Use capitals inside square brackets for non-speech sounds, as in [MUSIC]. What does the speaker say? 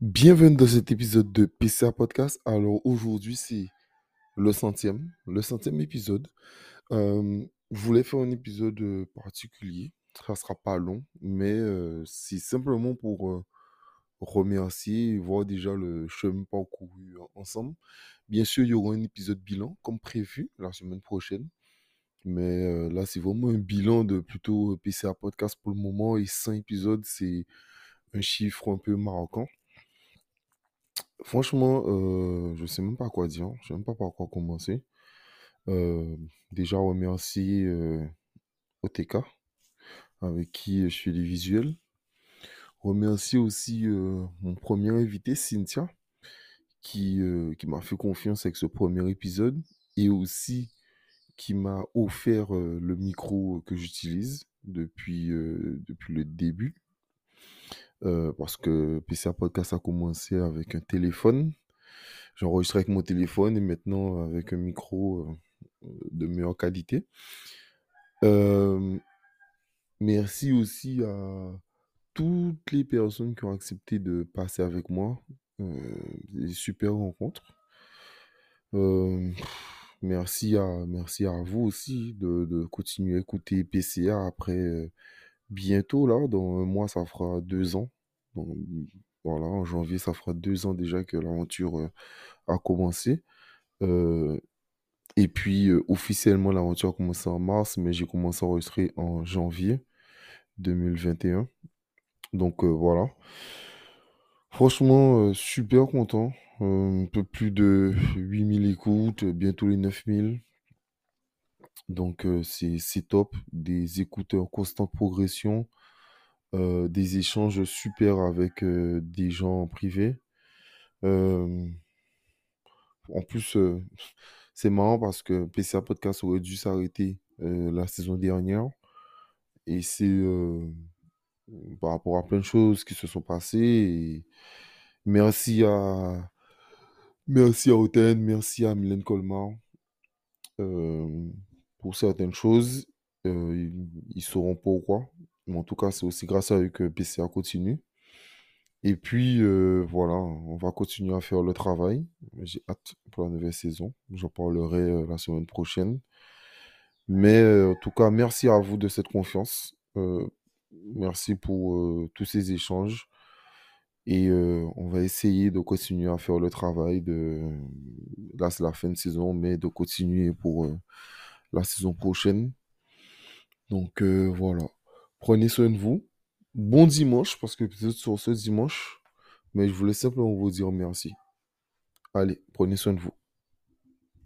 Bienvenue dans cet épisode de PCA Podcast. Alors aujourd'hui, c'est le centième, le centième épisode. Euh, je voulais faire un épisode euh, particulier. Ça sera pas long, mais euh, c'est simplement pour remercier et voir déjà le chemin parcouru ensemble. Bien sûr, il y aura un épisode bilan comme prévu la semaine prochaine. Mais là, c'est vraiment un bilan de plutôt PCA Podcast pour le moment. Et 100 épisodes, c'est un chiffre un peu marquant. Franchement, euh, je sais même pas quoi dire. Je sais même pas par quoi commencer. Euh, déjà, remercier euh, OTK, avec qui je fais les visuels. Remercier aussi euh, mon premier invité, Cynthia, qui, euh, qui m'a fait confiance avec ce premier épisode et aussi qui m'a offert le micro que j'utilise depuis le début. Euh, parce que PCA Podcast a commencé avec un téléphone. J'enregistrais avec mon téléphone et maintenant avec un micro euh, de meilleure qualité. Euh, merci aussi à toutes les personnes qui ont accepté de passer avec moi. Des super rencontres. Merci à, merci à vous aussi de, de continuer à écouter PCA après bientôt, là, dans un mois, ça fera deux ans. Voilà, en janvier, ça fera deux ans déjà que l'aventure euh, a commencé. Euh, et puis, euh, officiellement, l'aventure a commencé en mars, mais j'ai commencé à enregistrer en janvier 2021. Donc, euh, voilà. Franchement, euh, super content. Euh, un peu plus de 8000 écoutes, bientôt les 9000. Donc, euh, c'est, top. Des écoutes en constante progression, euh, des échanges super avec euh, des gens en privé. Euh, en plus, [LAUGHS] c'est marrant parce que PCA Podcast aurait dû s'arrêter la saison dernière. Et c'est par rapport à plein de choses qui se sont passées. Merci à, merci à Oten, merci à Mylène Colmar pour certaines choses. Euh, ils, ils sauront pourquoi. Mais en tout cas, c'est aussi grâce à eux que PCA continue. Et puis, euh, voilà, on va continuer à faire le travail. J'ai hâte pour la nouvelle saison. J'en parlerai euh, la semaine prochaine. Mais en tout cas, merci à vous de cette confiance. Merci pour tous ces échanges. Et on va essayer de continuer à faire le travail de... Là, c'est la fin de saison, mais de continuer pour la saison prochaine. Donc euh, voilà. Prenez soin de vous. Bon dimanche, parce que peut-être sur ce dimanche, mais je voulais simplement vous dire merci. Allez, prenez soin de vous.